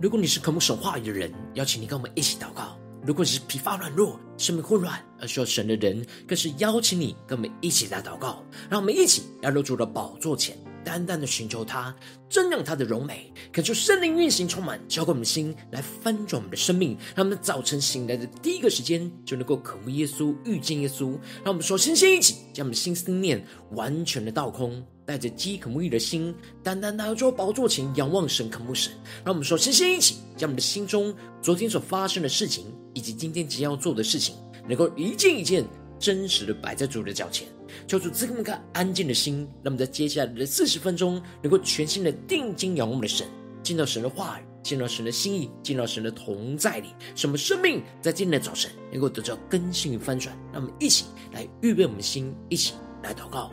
如果你是渴慕神话语的人，邀请你跟我们一起祷告；如果你是疲乏软弱、生命混乱而需要神的人，更是邀请你跟我们一起来祷告。让我们一起来入主的宝座前，单单的寻求他，瞻仰他的荣美，恳求圣灵运行充满，浇灌我们的心，来翻转我们的生命。让我们早晨醒来的第一个时间，就能够渴慕耶稣、遇见耶稣。让我们说，先先一起将我们的心思念完全的倒空。带着饥渴沐浴的心，单单来到宝座前仰望神、渴慕神。让我们说，先先一起将我们的心中昨天所发生的事情，以及今天即将要做的事情，能够一件一件真实的摆在主的脚前，求主赐给我们一颗安静的心。让我们在接下来的四十分钟，能够全心的定睛仰望我们的神，见到神的话语，见到神的心意，见到神的同在里，什么生命在今天的早晨能够得到更新与翻转。让我们一起来预备我们的心，一起来祷告。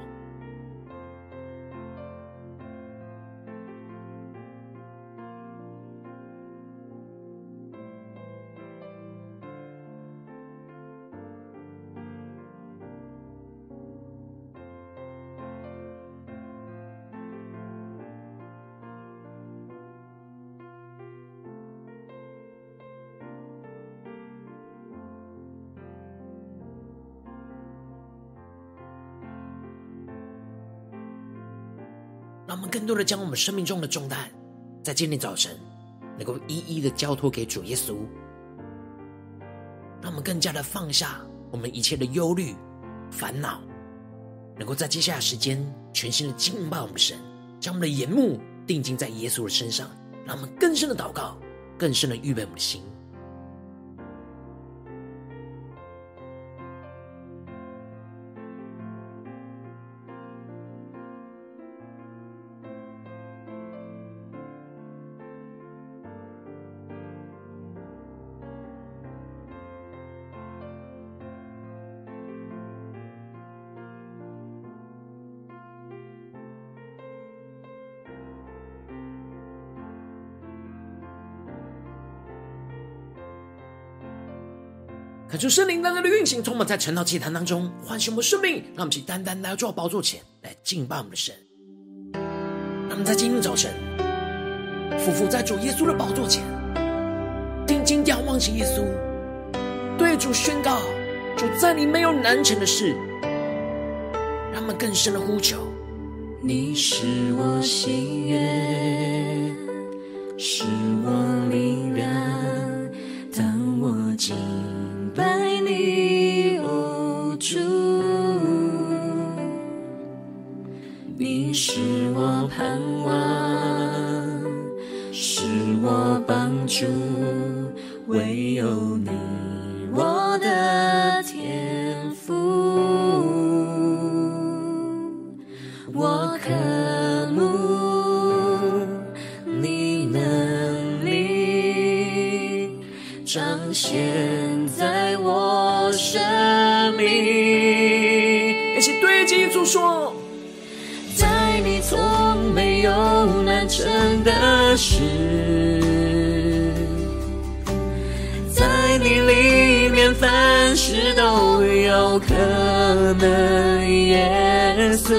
让我们更多的将我们生命中的重担，在今天早晨能够一一的交托给主耶稣。让我们更加的放下我们一切的忧虑、烦恼，能够在接下来时间全心的敬拜我们的神，将我们的眼目定睛在耶稣的身上，让我们更深的祷告，更深的预备我们的心。恳求圣灵单单的运行，充满在晨祷祭坛当中，唤醒我们生命，让我们去单单来到宝座前来敬拜我们的神。让我们在今天早晨，夫妇在主耶稣的宝座前，定睛仰望起耶稣，对主宣告：主在你没有难成的事。让我们更深的呼求：你是我心愿，是我力量，当我敬拜你，哦主，你是我盼望，是我帮助，唯有你，我的天父，我渴慕你能力彰显生命，一起对着主说，在你从没有难成的事，在你里面凡事都有可能，耶稣，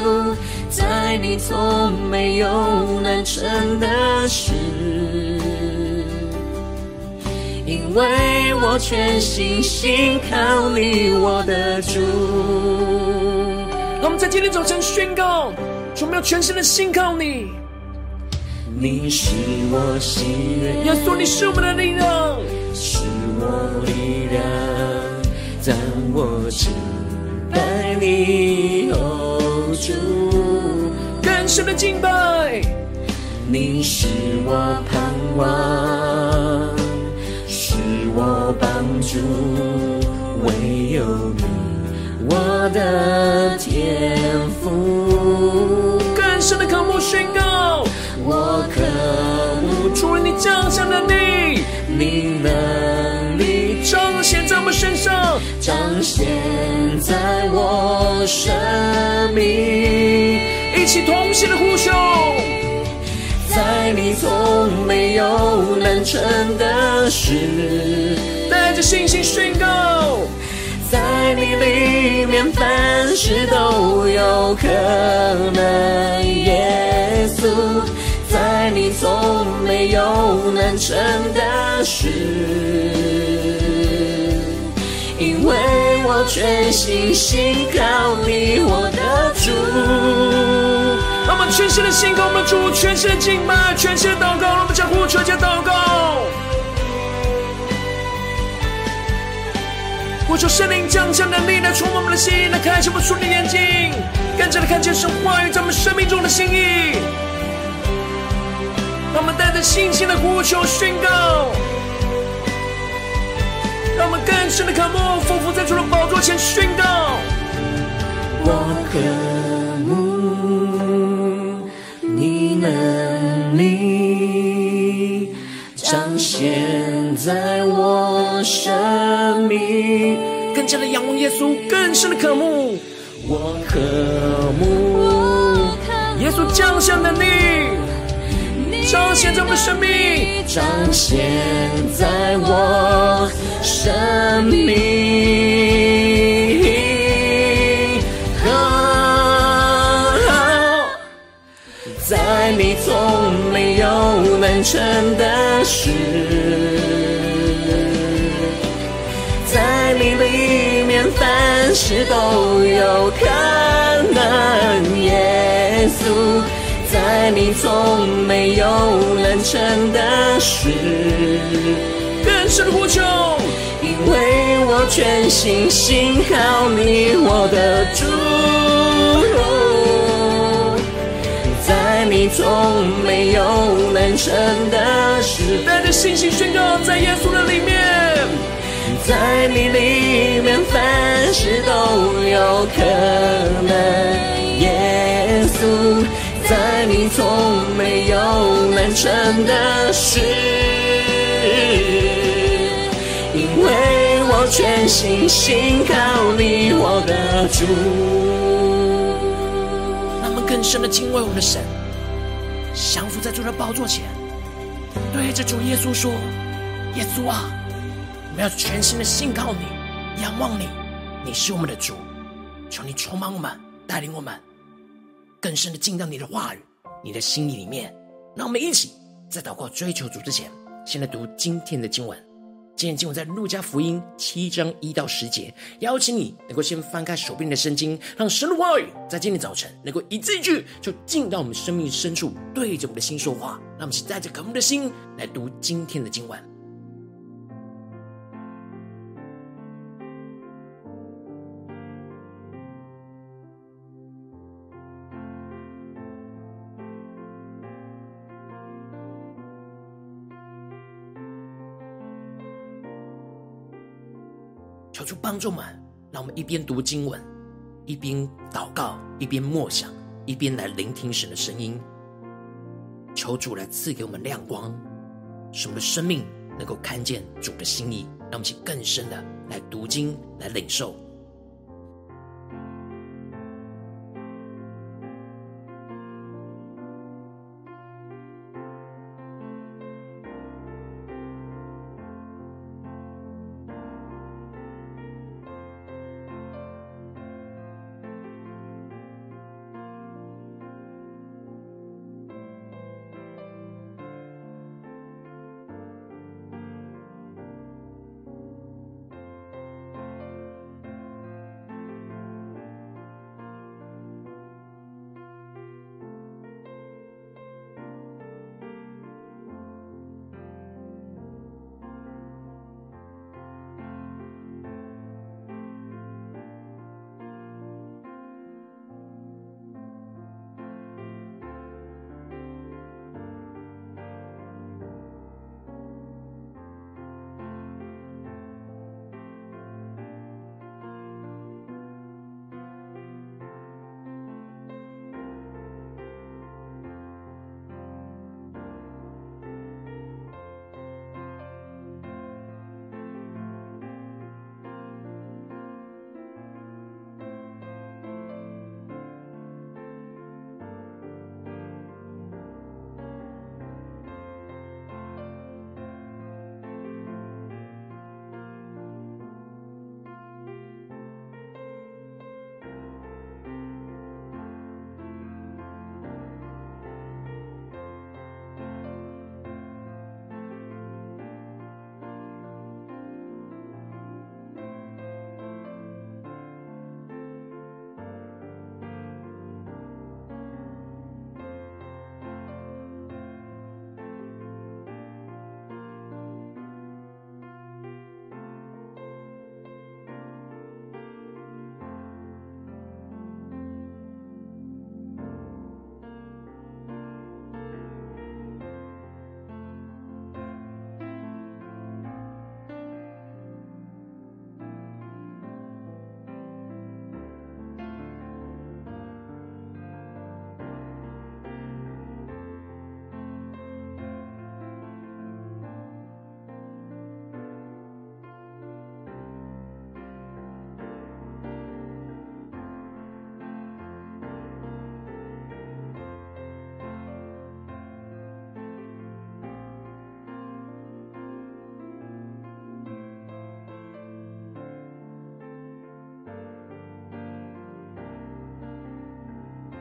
在你从没有难成的事。为我全心信靠你，我的主。让我们在今天早晨宣告，说我们要全心的信靠你。你是我喜悦，耶稣，你是我们的力量，是我力量，当我敬拜你，哦主，更深的敬拜。你是我盼望。我帮助，唯有你，我的天赋。更深的渴慕宣告，我渴慕除了你降下的你，你能力彰显在我们身上，彰显在我生命。一起同心的呼求，在你从没有难成的事。带着信心宣告，在你里面凡事都有可能。耶稣，在你从没有难成的事。因为我全心信靠你，我的主。全新的信靠我们的主，全新的敬拜，全新的祷告，让我们将呼求加祷告。呼求圣灵降下能力来充满我们的心，来开启我们属灵眼睛，更加的看见神话语在我们生命中的心意。让我们带着信心的呼求宣告。让我们更深的渴慕，俯伏在主的宝座前宣告。我渴彰显在我生命，更加的仰望耶稣，更深的渴慕。我渴慕耶稣降下能力。彰显在我们生命，彰显在我生命，成的事，在你里面凡事都有可能，耶稣。在你从没有难成的事，更深的呼求，因为我全心信靠你，我的主。在你从没有成的事，带着信心宣告，在耶稣的里面，在你里面凡事都有可能，耶稣。在你从没有难成的事，因为我全心信靠你，我的主。让我们更深的敬畏我们的神，主的宝座前，对着主耶稣说：“耶稣啊，我们要全心的信靠你，仰望你，你是我们的主，求你充满我们，带领我们。”更深的进到你的话语、你的心意里面，让我们一起在祷告追求主之前，先来读今天的经文。今天今晚在路加福音七章一到十节。邀请你能够先翻开手边的圣经，让神的话语在今天早晨能够一字一句就进到我们生命深处，对着我们的心说话。让我们一起带着渴慕的心来读今天的今晚。求主帮助们，让我们一边读经文，一边祷告，一边默想，一边来聆听神的声音。求主来赐给我们亮光，使我们的生命能够看见主的心意。让我们去更深的来读经，来领受。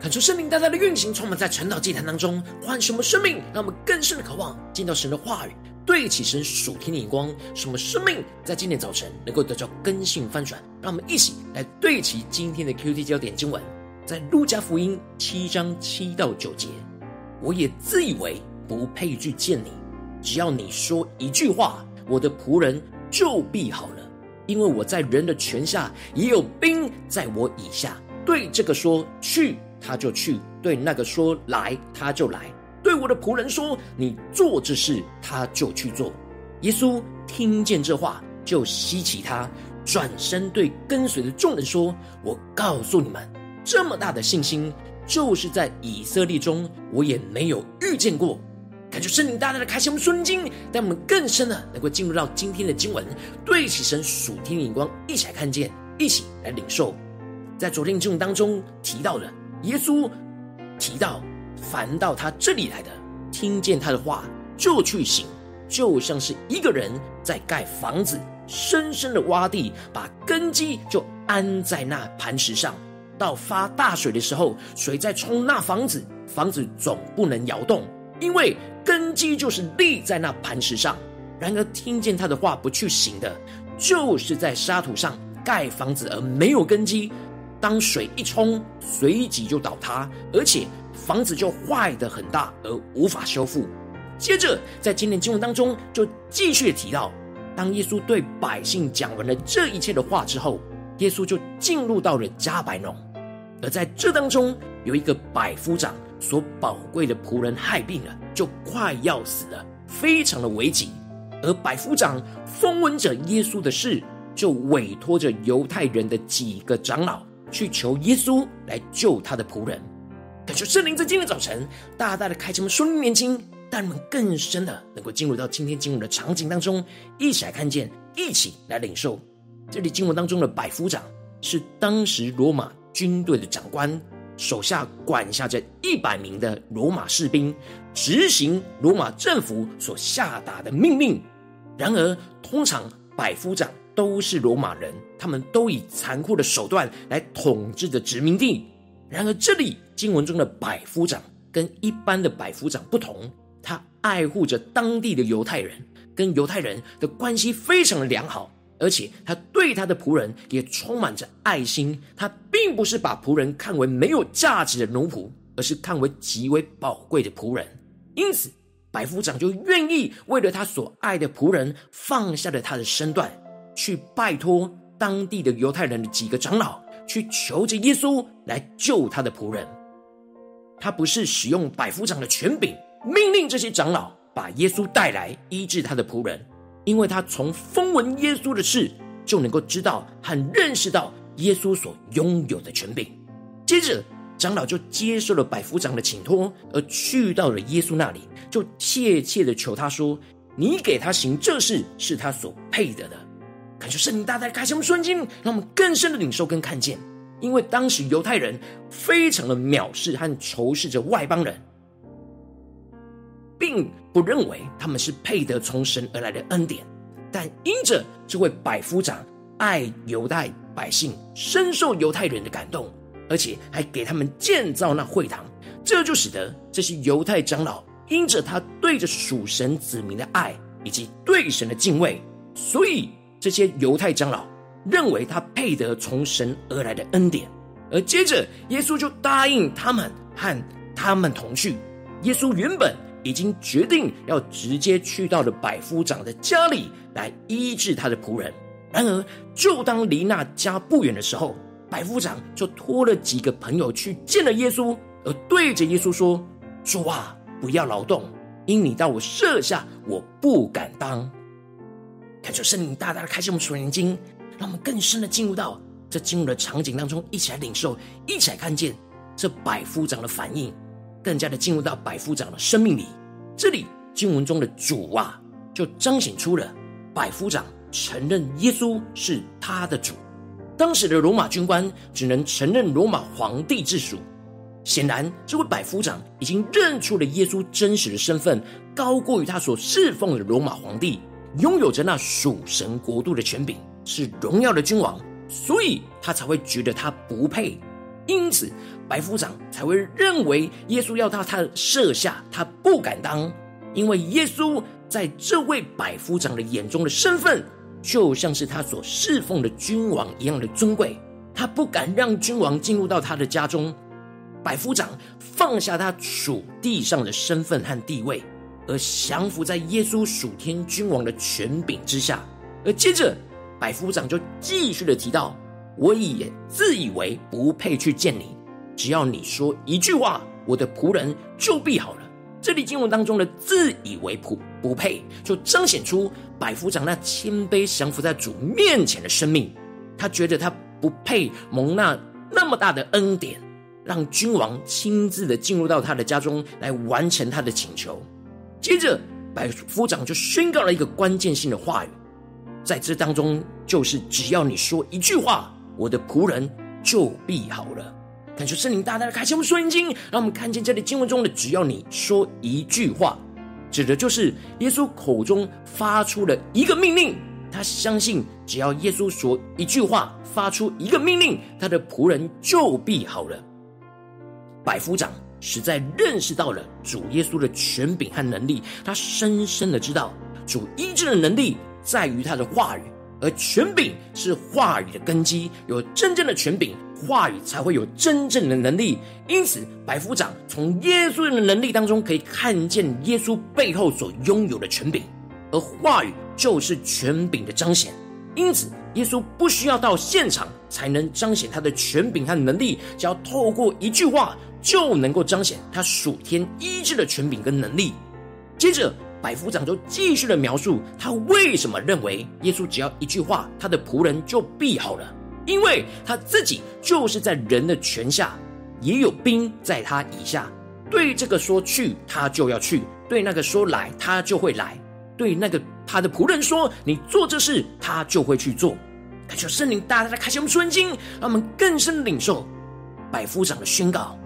恳求圣灵大大的运行，充满在晨祷祭坛当中，唤醒我们生命，让我们更深的渴望见到神的话语，对齐神属天的眼光，什么生命在今天早晨能够得到更新翻转。让我们一起来对齐今天的 QT 焦点经文，在路加福音七章七到九节。我也自以为不配去见你，只要你说一句话，我的仆人就必好了。因为我在人的权下，也有兵在我以下。对这个说去，他就去；对那个说来，他就来；对我的仆人说你做这事，他就去做。耶稣听见这话，就希奇他，转身对跟随的众人说：“我告诉你们，这么大的信心，就是在以色列中，我也没有遇见过。”感谢圣灵大大的开启我们属灵经，让我们更深的能够进入到今天的经文，对起神属天的眼光，一起来看见，一起来领受。在昨天经文当中提到了耶稣提到，凡到他这里来的，听见他的话就去行，就像是一个人在盖房子，深深的挖地，把根基就安在那磐石上。到发大水的时候，水在冲那房子，房子总不能摇动，因为根基就是立在那磐石上。然而听见他的话不去行的，就是在沙土上盖房子而没有根基。当水一冲，随即就倒塌，而且房子就坏得很大而无法修复。接着在今天经文当中，就继续提到，当耶稣对百姓讲完了这一切的话之后，耶稣就进入到了迦百农。而在这当中，有一个百夫长所宝贵的仆人害病了，就快要死了，非常的危急。而百夫长风闻着耶稣的事，就委托着犹太人的几个长老去求耶稣来救他的仆人。感谢圣灵在今天早晨大大的开启我们属灵眼睛，让我们更深的能够进入到今天经文的场景当中，一起来看见，一起来领受。这里经文当中的百夫长是当时罗马。军队的长官手下管辖着一百名的罗马士兵，执行罗马政府所下达的命令。然而，通常百夫长都是罗马人，他们都以残酷的手段来统治着殖民地。然而，这里经文中的百夫长跟一般的百夫长不同，他爱护着当地的犹太人，跟犹太人的关系非常的良好。而且他对他的仆人也充满着爱心，他并不是把仆人看为没有价值的奴仆，而是看为极为宝贵的仆人。因此，百夫长就愿意为了他所爱的仆人，放下了他的身段，去拜托当地的犹太人的几个长老，去求着耶稣来救他的仆人。他不是使用百夫长的权柄，命令这些长老把耶稣带来医治他的仆人。因为他从风闻耶稣的事，就能够知道和认识到耶稣所拥有的权柄。接着，长老就接受了百夫长的请托，而去到了耶稣那里，就切切的求他说：“你给他行这事，是他所配得的。”感谢圣灵大大开启我们瞬间，让我们更深的领受跟看见。因为当时犹太人非常的藐视和仇视着外邦人。并不认为他们是配得从神而来的恩典，但因着这位百夫长爱犹太百姓，深受犹太人的感动，而且还给他们建造那会堂，这就使得这些犹太长老因着他对着属神子民的爱以及对神的敬畏，所以这些犹太长老认为他配得从神而来的恩典，而接着耶稣就答应他们和他们同去。耶稣原本。已经决定要直接去到了百夫长的家里来医治他的仆人。然而，就当离那家不远的时候，百夫长就托了几个朋友去见了耶稣，而对着耶稣说：“主啊，不要劳动，因你到我舍下，我不敢当。”感谢圣灵大大的开启我们属灵眼睛，让我们更深的进入到这进入的场景当中，一起来领受，一起来看见这百夫长的反应。更加的进入到百夫长的生命里，这里经文中的主啊，就彰显出了百夫长承认耶稣是他的主。当时的罗马军官只能承认罗马皇帝之属，显然这位百夫长已经认出了耶稣真实的身份，高过于他所侍奉的罗马皇帝，拥有着那属神国度的权柄，是荣耀的君王，所以他才会觉得他不配。因此百夫长才会认为耶稣要他他设下，他不敢当，因为耶稣在这位百夫长的眼中的身份，就像是他所侍奉的君王一样的尊贵，他不敢让君王进入到他的家中。百夫长放下他属地上的身份和地位，而降服在耶稣属天君王的权柄之下。而接着，百夫长就继续的提到：“我也自以为不配去见你，只要你说一句话，我的仆人就必好了。”这里经文当中的“自以为不不配”，就彰显出百夫长那谦卑降服在主面前的生命。他觉得他不配蒙那那么大的恩典。让君王亲自的进入到他的家中来完成他的请求。接着，百夫长就宣告了一个关键性的话语，在这当中就是只要你说一句话，我的仆人就必好了。感谢圣灵大大的开启我们属灵经，让我们看见这里经文中的只要你说一句话，指的就是耶稣口中发出了一个命令。他相信，只要耶稣说一句话，发出一个命令，他的仆人就必好了。百夫长实在认识到了主耶稣的权柄和能力，他深深的知道主医治的能力在于他的话语，而权柄是话语的根基。有真正的权柄，话语才会有真正的能力。因此，百夫长从耶稣的能力当中可以看见耶稣背后所拥有的权柄，而话语就是权柄的彰显。因此，耶稣不需要到现场才能彰显他的权柄和能力，只要透过一句话。就能够彰显他属天医治的权柄跟能力。接着，百夫长就继续的描述他为什么认为耶稣只要一句话，他的仆人就必好了。因为他自己就是在人的权下，也有兵在他以下。对这个说去，他就要去；对那个说来，他就会来；对那个他的仆人说你做这事，他就会去做。感谢圣灵大大的开启我们属灵经，让我们更深领受百夫长的宣告。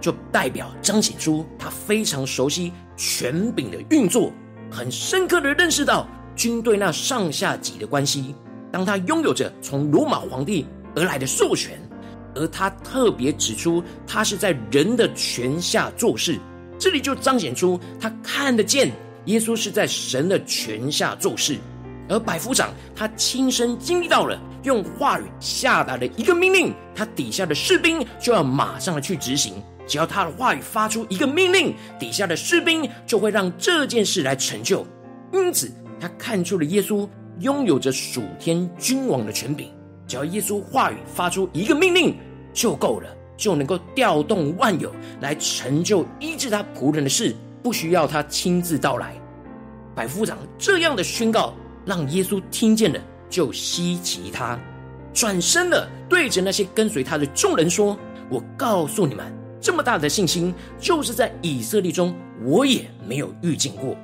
就代表彰显出他非常熟悉权柄的运作，很深刻的认识到军队那上下级的关系。当他拥有着从罗马皇帝而来的授权，而他特别指出他是在人的权下做事，这里就彰显出他看得见耶稣是在神的权下做事。而百夫长他亲身经历到了用话语下达了一个命令，他底下的士兵就要马上的去执行。只要他的话语发出一个命令，底下的士兵就会让这件事来成就。因此，他看出了耶稣拥有着属天君王的权柄。只要耶稣话语发出一个命令就够了，就能够调动万有来成就医治他仆人的事，不需要他亲自到来。百夫长这样的宣告，让耶稣听见了，就希奇他，转身了，对着那些跟随他的众人说：“我告诉你们。”这么大的信心，就是在以色列中，我也没有遇见过。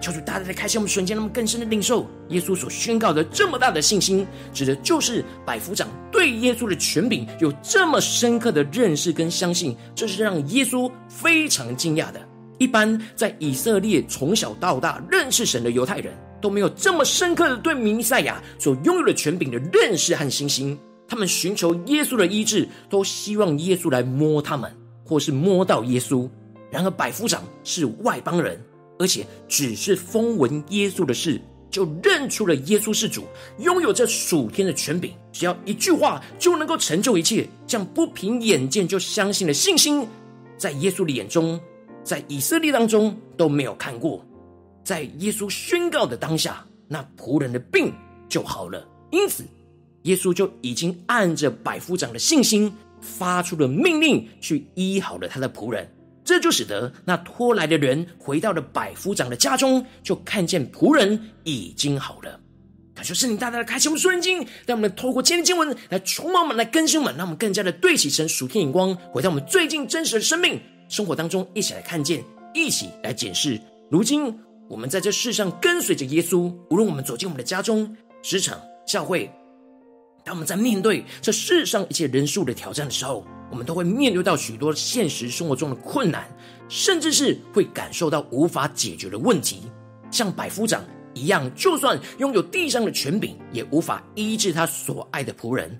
求主大大的开启我们瞬间，那么更深的领受耶稣所宣告的这么大的信心，指的就是百夫长对耶稣的权柄有这么深刻的认识跟相信，这是让耶稣非常惊讶的。一般在以色列从小到大认识神的犹太人都没有这么深刻的对弥赛亚所拥有的权柄的认识和信心，他们寻求耶稣的医治，都希望耶稣来摸他们。或是摸到耶稣，然而百夫长是外邦人，而且只是风闻耶稣的事，就认出了耶稣是主，拥有这属天的权柄，只要一句话就能够成就一切。这样不凭眼见就相信的信心，在耶稣的眼中，在以色列当中都没有看过。在耶稣宣告的当下，那仆人的病就好了。因此，耶稣就已经按着百夫长的信心。发出了命令，去医好了他的仆人，这就使得那拖来的人回到了百夫长的家中，就看见仆人已经好了。感谢圣灵大大的开启我们属灵经，让我们透过今天经文来充满我们，来更新我们，让我们更加的对齐神属天眼光，回到我们最近真实的生命生活当中，一起来看见，一起来检视。如今我们在这世上跟随着耶稣，无论我们走进我们的家中、职场、教会。当我们在面对这世上一切人数的挑战的时候，我们都会面对到许多现实生活中的困难，甚至是会感受到无法解决的问题。像百夫长一样，就算拥有地上的权柄，也无法医治他所爱的仆人。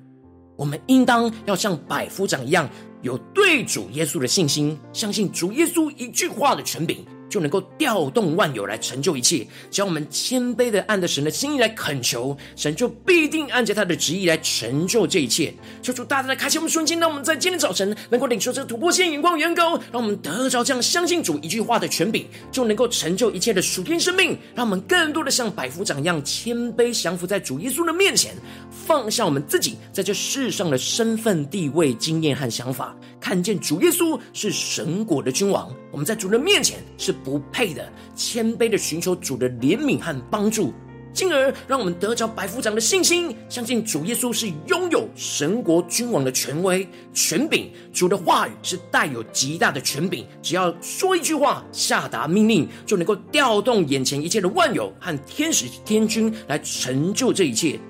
我们应当要像百夫长一样，有对主耶稣的信心，相信主耶稣一句话的权柄。就能够调动万有来成就一切。只要我们谦卑的按着神的心意来恳求，神就必定按着他的旨意来成就这一切。求主大大的开启我们瞬间，让我们在今天早晨能够领受这个突破性眼光远高，让我们得着这样相信主一句话的权柄，就能够成就一切的属天生命。让我们更多的像百夫长一样谦卑降服在主耶稣的面前，放下我们自己在这世上的身份地位、经验和想法，看见主耶稣是神国的君王。我们在主的面前是不配的，谦卑的寻求主的怜悯和帮助，进而让我们得着百夫长的信心，相信主耶稣是拥有神国君王的权威权柄。主的话语是带有极大的权柄，只要说一句话，下达命令，就能够调动眼前一切的万有和天使天军来成就这一切。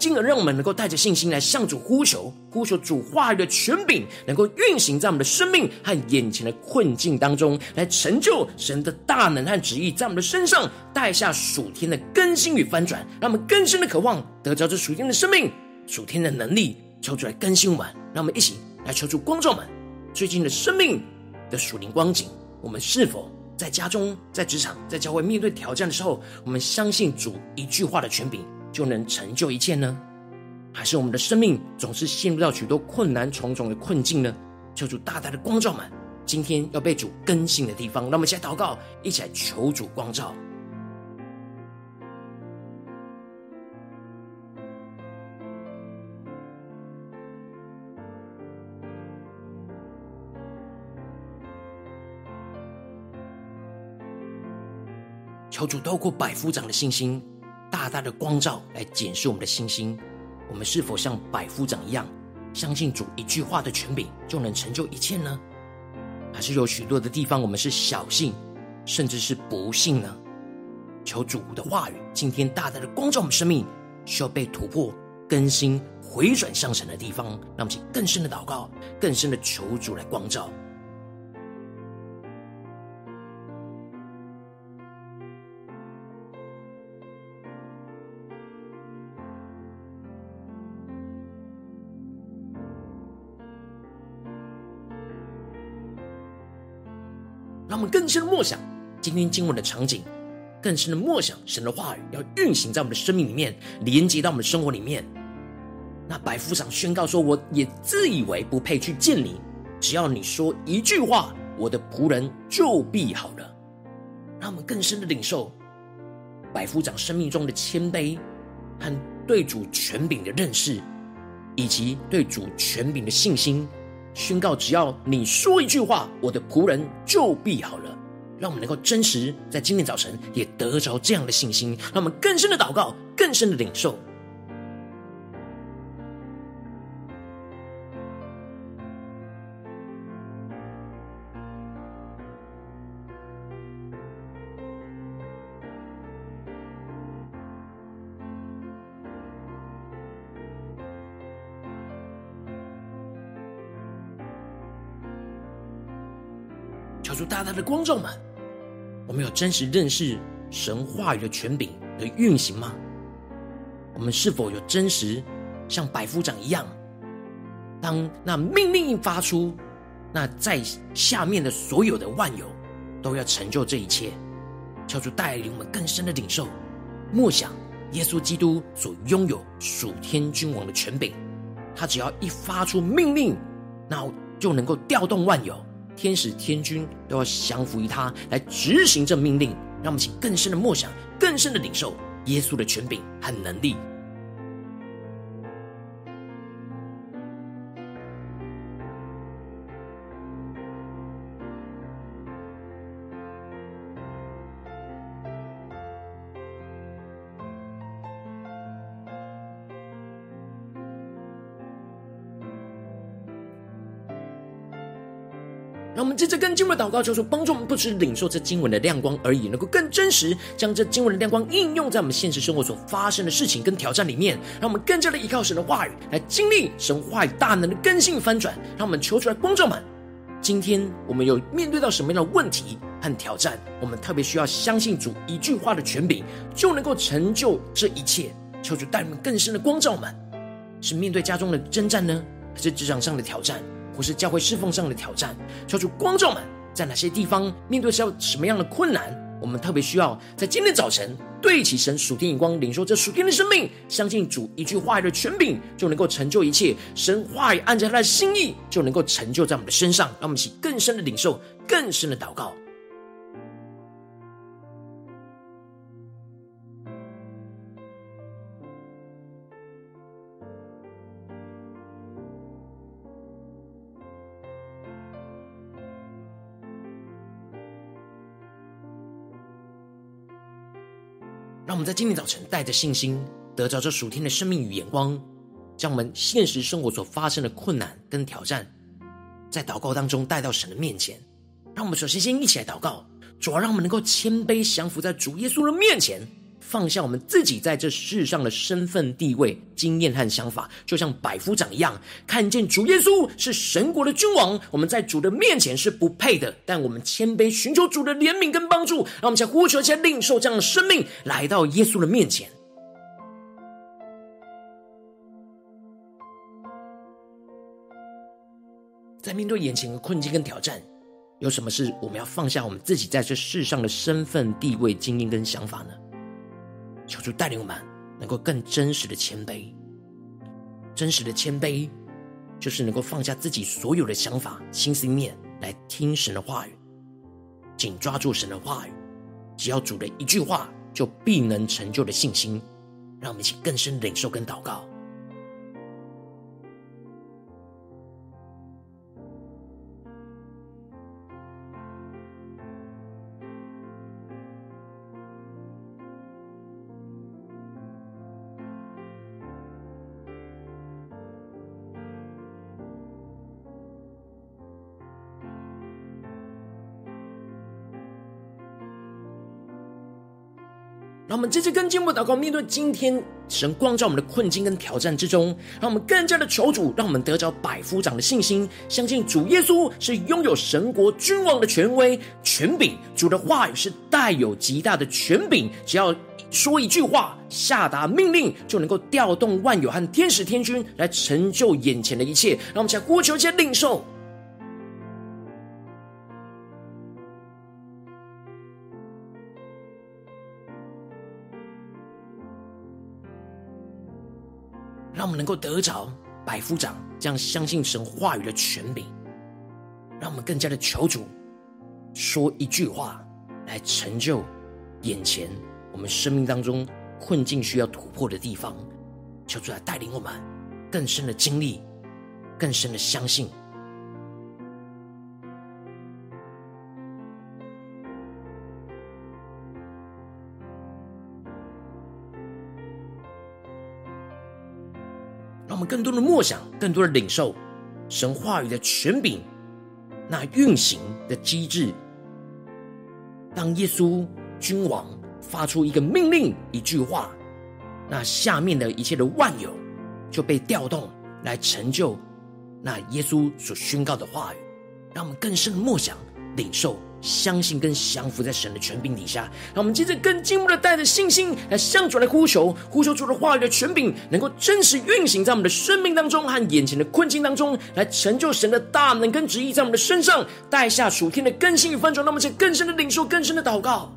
进而让我们能够带着信心来向主呼求，呼求主话语的权柄能够运行在我们的生命和眼前的困境当中，来成就神的大能和旨意在我们的身上，带下属天的更新与翻转，让我们更深的渴望得着这属天的生命、属天的能力，求主来更新我们。让我们一起来求主光照们最近的生命的属灵光景，我们是否在家中、在职场、在教会面对挑战的时候，我们相信主一句话的权柄，就能成就一切呢？还是我们的生命总是陷入到许多困难重重的困境呢？求主大大的光照们，今天要被主更新的地方，让我们一起来祷告，一起来求主光照。求主透过百夫长的信心。大大的光照来检视我们的信心，我们是否像百夫长一样，相信主一句话的权柄就能成就一切呢？还是有许多的地方我们是小信，甚至是不信呢？求主的话语今天大大的光照我们生命，需要被突破、更新、回转向神的地方，让我们去更深的祷告，更深的求主来光照。更深的默想今天经文的场景，更深的默想神的话语要运行在我们的生命里面，连接到我们的生活里面。那百夫长宣告说：“我也自以为不配去见你，只要你说一句话，我的仆人就必好了。”让我们更深的领受百夫长生命中的谦卑和对主权柄的认识，以及对主权柄的信心。宣告：只要你说一句话，我的仆人就必好了。让我们能够真实在今天早晨也得着这样的信心，让我们更深的祷告，更深的领受。大大的光照们，我们有真实认识神话语的权柄的运行吗？我们是否有真实像百夫长一样，当那命令一发出，那在下面的所有的万有都要成就这一切？求主带领我们更深的领受，默想耶稣基督所拥有属天君王的权柄，他只要一发出命令，那就能够调动万有。天使天军都要降服于他，来执行这命令。让我们请更深的默想，更深的领受耶稣的权柄和能力。着跟经文的祷告，求主帮助我们，不只领受这经文的亮光而已，能够更真实将这经文的亮光应用在我们现实生活所发生的事情跟挑战里面。让我们更加的依靠神的话语，来经历神话语大能的更新翻转。让我们求出来，光照们，今天我们有面对到什么样的问题和挑战？我们特别需要相信主一句话的权柄，就能够成就这一切。求主带我们更深的光照们。是面对家中的征战呢，还是职场上的挑战，或是教会侍奉上的挑战？求主光照们，在哪些地方面对着什么样的困难？我们特别需要在今天早晨对齐神属天眼光，领受这属天的生命，相信主一句话的权柄就能够成就一切。神话语按着他的心意，就能够成就在我们的身上。让我们一起更深的领受，更深的祷告。我们在今天早晨带着信心，得着这属天的生命与眼光，将我们现实生活所发生的困难跟挑战，在祷告当中带到神的面前。让我们首先先一起来祷告，主要让我们能够谦卑降服在主耶稣的面前。放下我们自己在这世上的身份地位、经验和想法，就像百夫长一样，看见主耶稣是神国的君王，我们在主的面前是不配的，但我们谦卑寻求主的怜悯跟帮助，让我们先呼求，先领受这样的生命，来到耶稣的面前。在面对眼前的困境跟挑战，有什么是我们要放下我们自己在这世上的身份地位、经验跟想法呢？求主带领我们，能够更真实的谦卑。真实的谦卑，就是能够放下自己所有的想法、心思念，来听神的话语，紧抓住神的话语。只要主的一句话，就必能成就的信心，让我们一起更深领受跟祷告。让我们继续跟进步祷告，面对今天神光照我们的困境跟挑战之中，让我们更加的求主，让我们得着百夫长的信心，相信主耶稣是拥有神国君王的权威权柄，主的话语是带有极大的权柄，只要说一句话，下达命令，就能够调动万有和天使天军来成就眼前的一切。让我们在呼求，先领受。能够得着百夫长这样相信神话语的权柄，让我们更加的求主说一句话来成就眼前我们生命当中困境需要突破的地方，求主来带领我们更深的经历，更深的相信。更多的默想，更多的领受神话语的权柄，那运行的机制。当耶稣君王发出一个命令，一句话，那下面的一切的万有就被调动来成就那耶稣所宣告的话语。让我们更深的默想，领受。相信跟降服在神的权柄底下，让我们接着更进一步的带着信心来向主来呼求，呼求主的话语的权柄能够真实运行在我们的生命当中和眼前的困境当中，来成就神的大能跟旨意在我们的身上，带下属天的更新与翻转。让我们更深的领受，更深的祷告。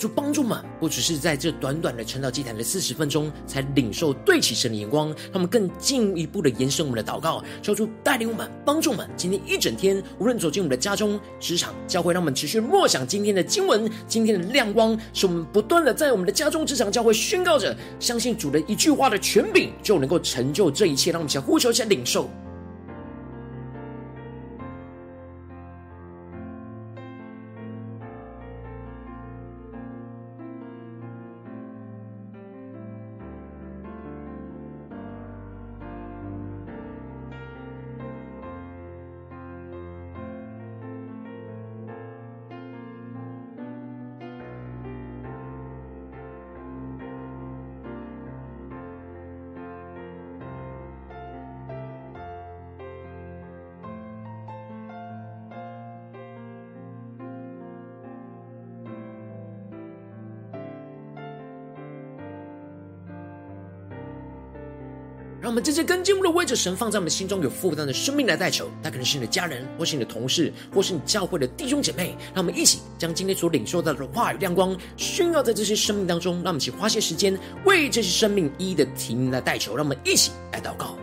主帮助们，不只是在这短短的晨祷祭坛的四十分钟，才领受对齐神的眼光，他们更进一步的延伸我们的祷告。求主带领我们，帮助我们，今天一整天，无论走进我们的家中、职场、教会，让我们持续默想今天的经文，今天的亮光，使我们不断的在我们的家中、职场、教会宣告着，相信主的一句话的权柄，就能够成就这一切。让我们想呼求，想领受。我们这些跟进一步的为着神放在我们心中有负担的生命来代求，他可能是你的家人，或是你的同事，或是你教会的弟兄姐妹。让我们一起将今天所领受到的话语亮光炫耀在这些生命当中。让我们一起花些时间为这些生命一一的提名来代求。让我们一起来祷告。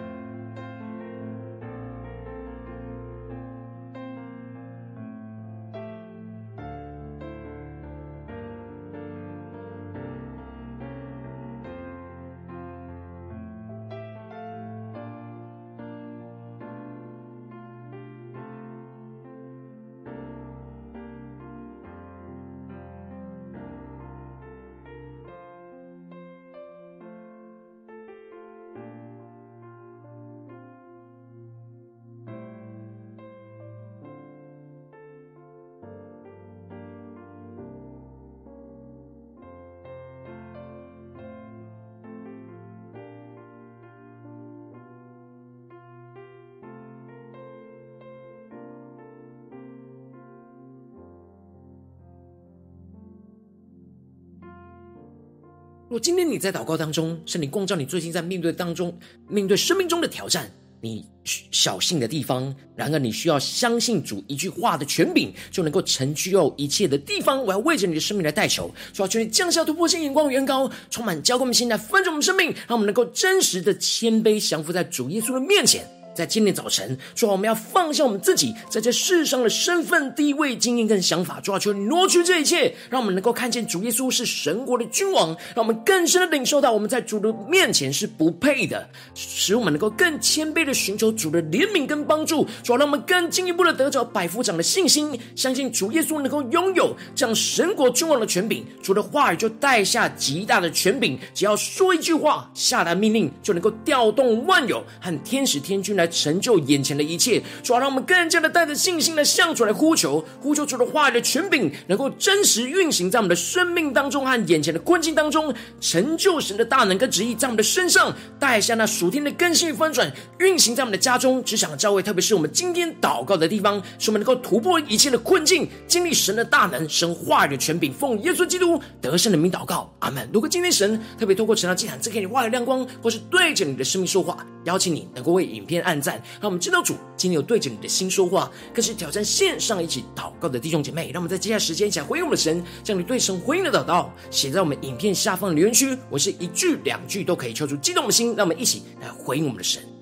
若今天你在祷告当中，圣灵光照你最近在面对当中，面对生命中的挑战，你小信的地方，然而你需要相信主一句话的权柄，就能够成就一切的地方，我要为着你的生命来代求，主要求你降下突破性眼光，远高，充满浇灌我们心来翻转我们生命，让我们能够真实的谦卑降服在主耶稣的面前。在今天早晨，主啊，我们要放下我们自己在这世上的身份、地位、经验跟想法，主啊，求挪去这一切，让我们能够看见主耶稣是神国的君王，让我们更深的领受到我们在主的面前是不配的，使我们能够更谦卑的寻求主的怜悯跟帮助，主啊，让我们更进一步的得着百夫长的信心，相信主耶稣能够拥有这样神国君王的权柄，主的话语就带下极大的权柄，只要说一句话，下达命令，就能够调动万有和天使天军来。成就眼前的一切，主要让我们更加的带着信心的向主来呼求，呼求主的话语的权柄，能够真实运行在我们的生命当中和眼前的困境当中，成就神的大能跟旨意在我们的身上，带下那属天的更新与翻转，运行在我们的家中、职场、教会，特别是我们今天祷告的地方，使我们能够突破一切的困境，经历神的大能、神话语的权柄，奉耶稣基督得胜的名祷告，阿门。如果今天神特别透过神的祭坛赐给你话语亮光，或是对着你的生命说话，邀请你能够为影片按赞。让我们知道主今天有对着你的心说话，更是挑战线上一起祷告的弟兄姐妹。让我们在接下来时间一起回应我们的神，将你对神回应的祷告写在我们影片下方的留言区。我是一句两句都可以敲出激动的心，让我们一起来回应我们的神。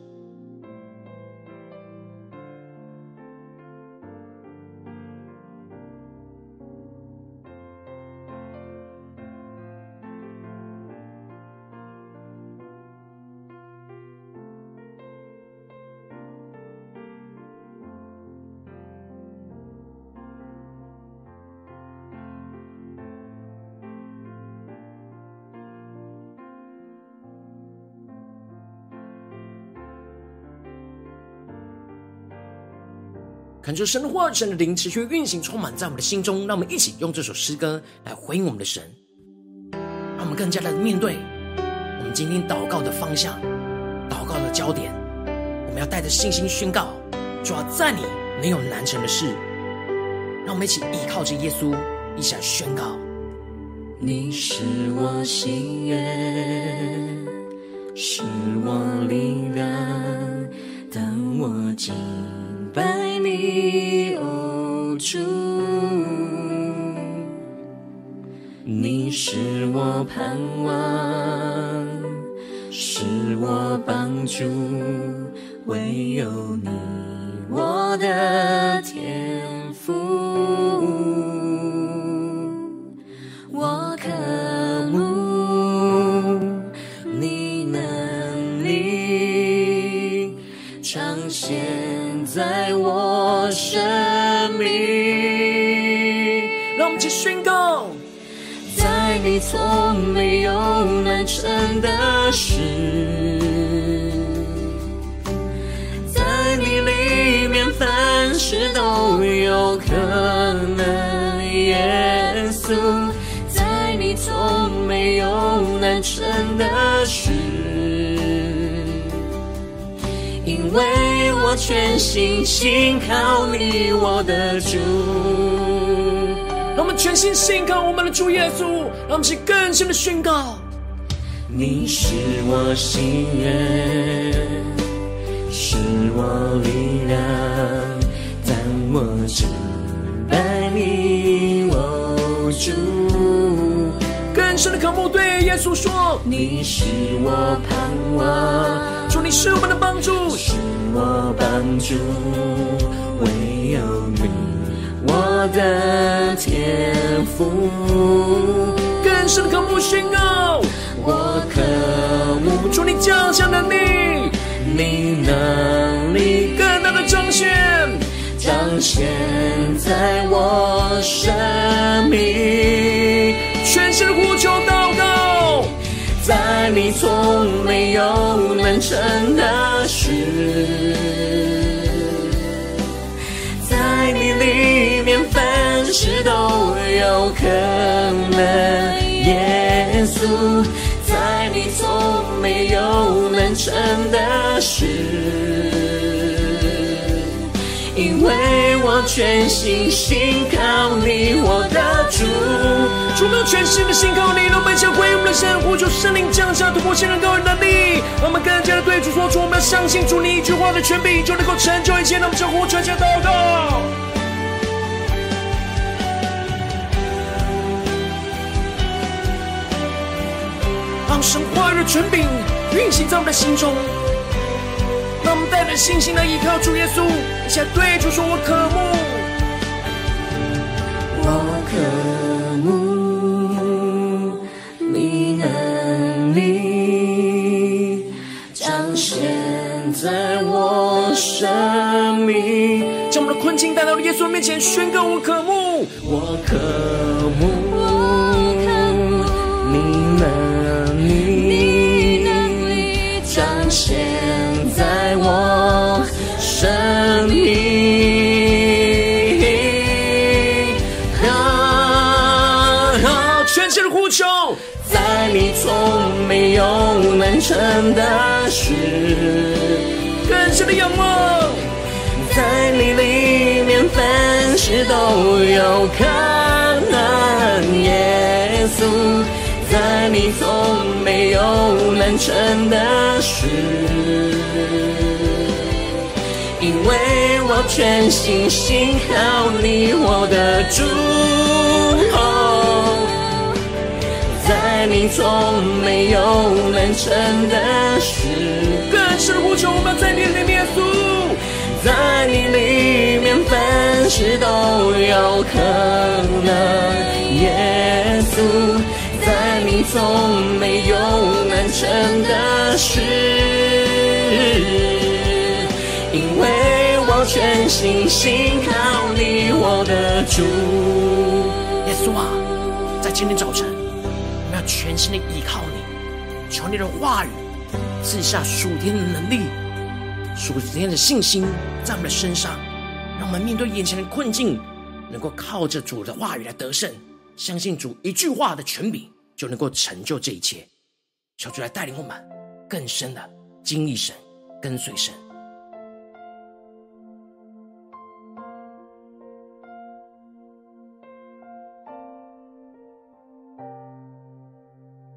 恳求神的话语、神的灵持续运行，充满在我们的心中。让我们一起用这首诗歌来回应我们的神，让我们更加的面对我们今天祷告的方向、祷告的焦点。我们要带着信心宣告：主啊，在你没有难成的事。让我们一起依靠着耶稣，一起来宣告：你是我心愿，是我力量，当我敬拜。你，哦主，你是我盼望，是我帮助，唯有你，我的天赋，起宣告。在你从没有难成的事，在你里面凡事都有可能。耶稣，在你从没有难成的事，因为我全心信靠你，我的主。让我们全心信靠我们的主耶稣，让我们去更深的宣告：你是我心愿，是我力量，当我敬拜你，我主。更深的渴慕，对耶稣说：你是我盼望，主，你是我们的帮助，是我帮助，唯有你。我的天赋，更深的渴慕宣告，我渴慕主你降下能力，你能力更大的彰显，彰显在我生命，全心的呼求祷告，在你从没有难成的事。在你里面凡事都有可能，耶稣，在你从没有难成的事，为我全心信靠你，我的主。主，我们全心的信靠你，让我们一起回我们的神，呼求圣灵降下突破性的高人能力，让我们更加的对主说出，我们要相信主你一句话的权柄，就能够成就一切。让我们相互传下祷告。让神话语的权柄运行在我们的心中，我们带着信心来依靠主耶稣，一起来对主说：“我渴慕，我渴慕你能力彰显在我生命。”将我们的困境带到耶稣面前，宣告：“我渴慕，我渴慕。”有难成的事，更深的仰望，在你里面凡事都有可能。耶稣，在你从没有难成的事，因为我全心信靠你，我的主。你从没有难成的事，更是呼求我们在你里面，耶稣，在你里面凡事都有可能。耶稣，在你从没有难成的事，因为我全心信靠你，我的主。耶稣啊，在今天早晨。全心的依靠你，求你的话语赐下属天的能力、属天的信心在我们的身上，让我们面对眼前的困境，能够靠着主的话语来得胜，相信主一句话的权柄就能够成就这一切。求主来带领我们更深的经历神，跟随神。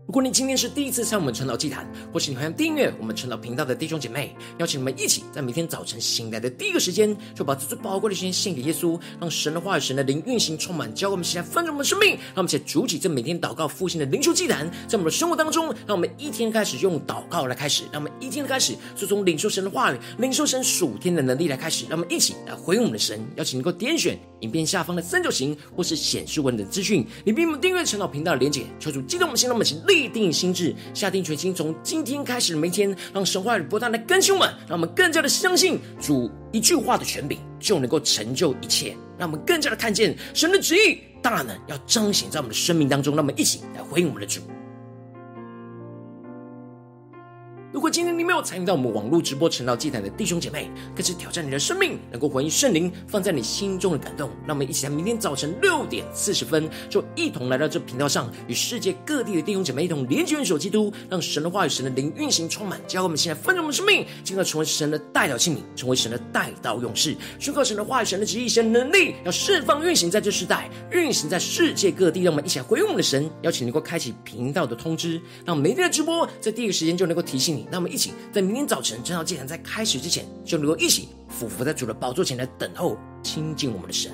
如果你今天是第一次参我们晨祷祭坛，或是你还想订阅我们晨祷频道的弟兄姐妹，邀请你们一起在每天早晨醒来的第一个时间，就把这最宝贵的时间献给耶稣，让神的话语、神的灵运行充满，教我们现在丰盛我们的生命。让我们一起筑起这每天祷告复兴的灵修祭坛，在我们的生活当中，让我们一天开始用祷告来开始，让我们一天的开始就从领受神的话语、领受神属天的能力来开始，让我们一起来回应我们的神。邀请你能够点选影片下方的三角形，或是显示文的资讯，里面有订阅晨祷频道的连结，求主激动我们心，让我们一起立定心智。下定决心，从今天开始的每天，让神话语不断的更新我们，让我们更加的相信主一句话的权柄就能够成就一切，让我们更加的看见神的旨意大能要彰显在我们的生命当中，让我们一起来回应我们的主。如果今天你没有参与到我们网络直播晨祷祭坛的弟兄姐妹，更是挑战你的生命，能够回应圣灵放在你心中的感动。让我们一起在明天早晨六点四十分，就一同来到这频道上，与世界各地的弟兄姐妹一同连接、元首基督，让神的话语、神的灵运行充满，教我们现在分盛我们的生命，进而成为神的代表器皿，成为神的代祷勇士，宣告神的话语、神的旨意、神的能力，要释放运行在这世代，运行在世界各地。让我们一起来回应我们的神，邀请能够开启频道的通知，让每天的直播在第一个时间就能够提醒你那我们，一起在明天早晨正道祭坛在开始之前，就能够一起俯伏在主的宝座前来等候亲近我们的神。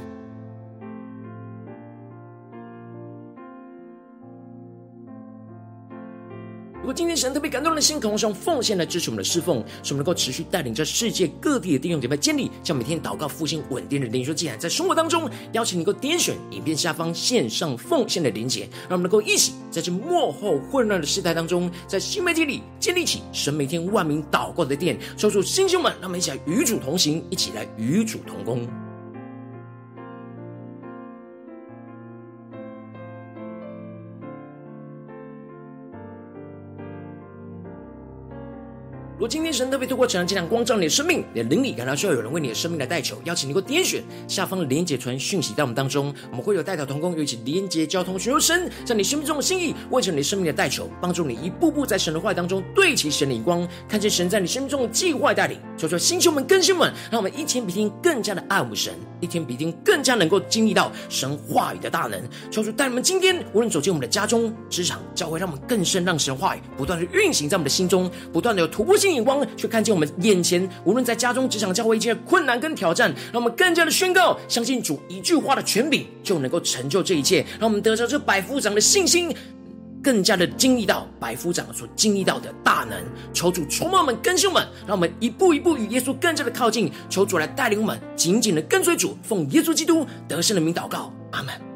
如果今天神特别感动的心，渴望用奉献来支持我们的侍奉，使我们能够持续带领着世界各地的弟兄姐妹建立，将每天祷告复兴稳定的灵修祭坛，在生活当中，邀请你能够点选影片下方线上奉献的连结，让我们能够一起在这幕后混乱的时代当中，在新媒体里建立起神每天万名祷告的殿，抽出弟兄们，让我们一起来与主同行，一起来与主同工。如果今天神特别透过这样这样光照你的生命，你的灵里感到需要有人为你的生命来代求，邀请你给我点选下方的连结传讯息到我们当中，我们会有代表同工，一起连结交通，寻求神在你生命中的心意，为着你生命的代求，帮助你一步步在神的话语当中对齐神的光，看见神在你生命中的计划带领。求求星球们、更新们，让我们一天比一天更加的爱慕神，一天比一天更加能够经历到神话语的大能。求主带你们今天无论走进我们的家中、职场、教会，让我们更深让神话语不断的运行在我们的心中，不断的有突破性眼光，去看见我们眼前，无论在家中、职场、教会一切困难跟挑战，让我们更加的宣告，相信主一句话的权柄就能够成就这一切，让我们得着这百夫长的信心，更加的经历到百夫长所经历到的大能。求主充满我们、更新们，让我们一步一步与耶稣更加的靠近。求主来带领我们，紧紧的跟随主，奉耶稣基督得胜的名祷告，阿门。